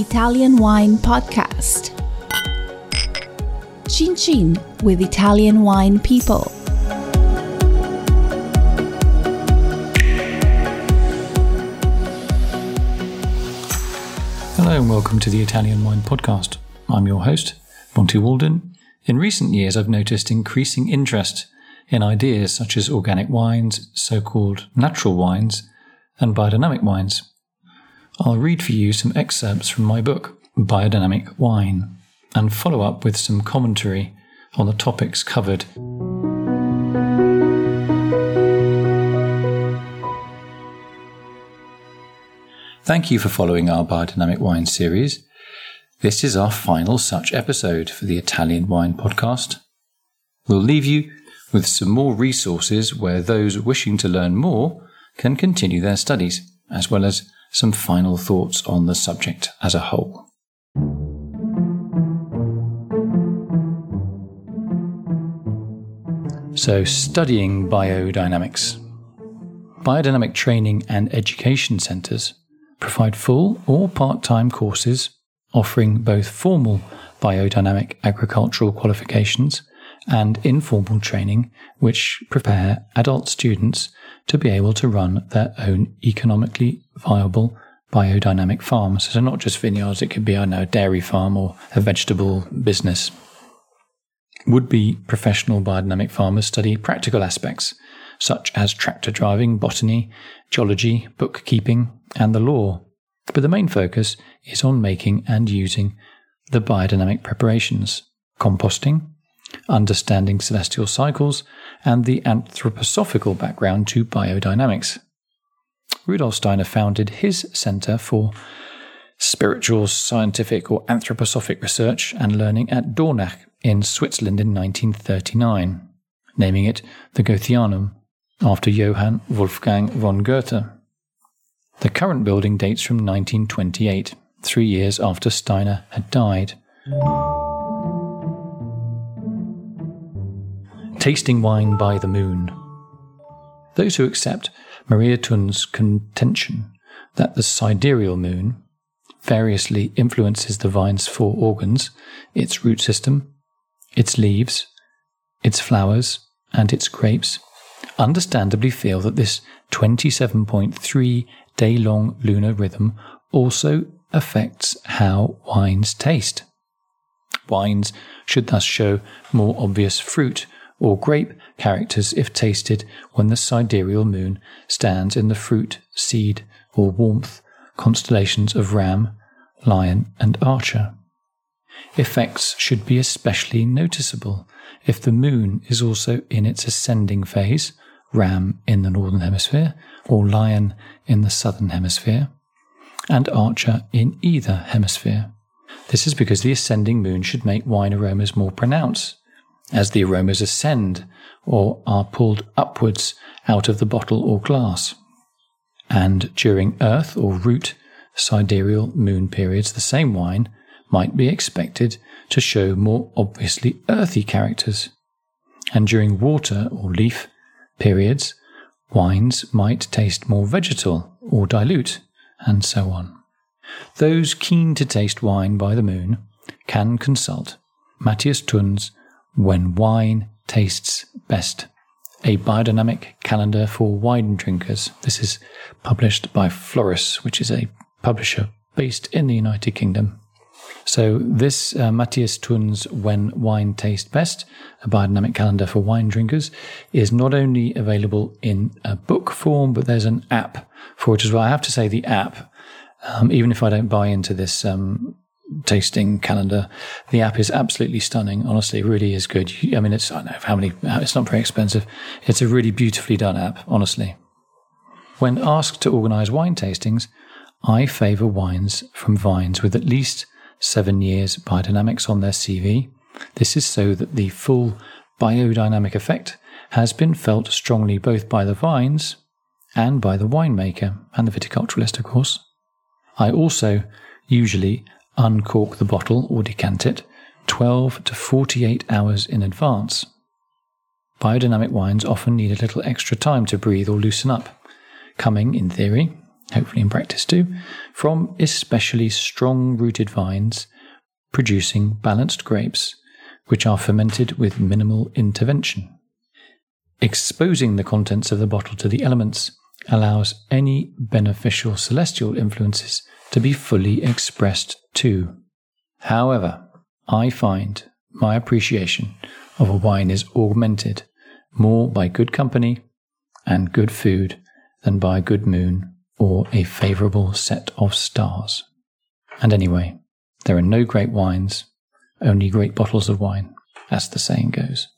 Italian Wine Podcast. Chin Chin with Italian Wine People. Hello and welcome to the Italian Wine Podcast. I'm your host, Monty Waldin. In recent years, I've noticed increasing interest in ideas such as organic wines, so called natural wines, and biodynamic wines. I'll read for you some excerpts from my book, Biodynamic Wine, and follow up with some commentary on the topics covered. Thank you for following our Biodynamic Wine series. This is our final such episode for the Italian Wine Podcast. We'll leave you with some more resources where those wishing to learn more can continue their studies, as well as some final thoughts on the subject as a whole. So, studying biodynamics. Biodynamic training and education centres provide full or part time courses offering both formal biodynamic agricultural qualifications and informal training, which prepare adult students to be able to run their own economically viable biodynamic farms. So, not just vineyards, it could be, I know, a dairy farm or a vegetable business. Would be professional biodynamic farmers study practical aspects such as tractor driving, botany, geology, bookkeeping, and the law. But the main focus is on making and using the biodynamic preparations, composting, understanding celestial cycles, and the anthroposophical background to biodynamics. Rudolf Steiner founded his Center for Spiritual, Scientific, or Anthroposophic Research and Learning at Dornach in Switzerland in 1939, naming it the Goetheanum after Johann Wolfgang von Goethe. The current building dates from 1928, three years after Steiner had died. Tasting Wine by the Moon. Those who accept Maria Thun's contention that the sidereal moon variously influences the vine's four organs, its root system, its leaves, its flowers, and its grapes, understandably feel that this 27.3 day long lunar rhythm also affects how wines taste. Wines should thus show more obvious fruit or grape characters if tasted when the sidereal moon stands in the fruit, seed, or warmth constellations of Ram, Lion, and Archer. Effects should be especially noticeable if the moon is also in its ascending phase, Ram in the northern hemisphere, or Lion in the southern hemisphere, and Archer in either hemisphere. This is because the ascending moon should make wine aromas more pronounced as the aromas ascend or are pulled upwards out of the bottle or glass. And during earth or root sidereal moon periods, the same wine might be expected to show more obviously earthy characters. And during water or leaf periods, wines might taste more vegetal or dilute, and so on. Those keen to taste wine by the moon can consult Matthias Thun's when Wine Tastes Best, a biodynamic calendar for wine drinkers. This is published by Floris, which is a publisher based in the United Kingdom. So, this uh, Matthias Thun's When Wine Tastes Best, a biodynamic calendar for wine drinkers, is not only available in a book form, but there's an app for it as well. I have to say, the app, um, even if I don't buy into this um, tasting calendar. The app is absolutely stunning. Honestly, really is good. I mean, it's I don't know how many. It's not very expensive. It's a really beautifully done app. Honestly, when asked to organise wine tastings, I favour wines from vines with at least seven years biodynamics on their CV. This is so that the full biodynamic effect has been felt strongly both by the vines and by the winemaker and the viticulturalist, of course. I also usually uncork the bottle or decant it 12 to 48 hours in advance. Biodynamic wines often need a little extra time to breathe or loosen up, coming, in theory, hopefully in practice too, from especially strong rooted vines producing balanced grapes, which are fermented with minimal intervention. Exposing the contents of the bottle to the elements allows any beneficial celestial influences to be fully expressed too. However, I find my appreciation of a wine is augmented more by good company and good food than by a good moon or a favourable set of stars. And anyway, there are no great wines, only great bottles of wine, as the saying goes.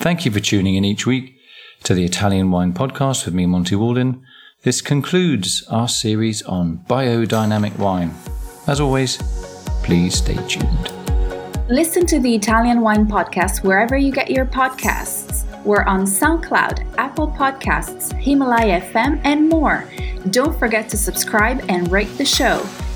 Thank you for tuning in each week to the Italian Wine Podcast with me, Monty Waldin. This concludes our series on biodynamic wine. As always, please stay tuned. Listen to the Italian Wine Podcast wherever you get your podcasts. We're on SoundCloud, Apple Podcasts, Himalaya FM, and more. Don't forget to subscribe and rate the show.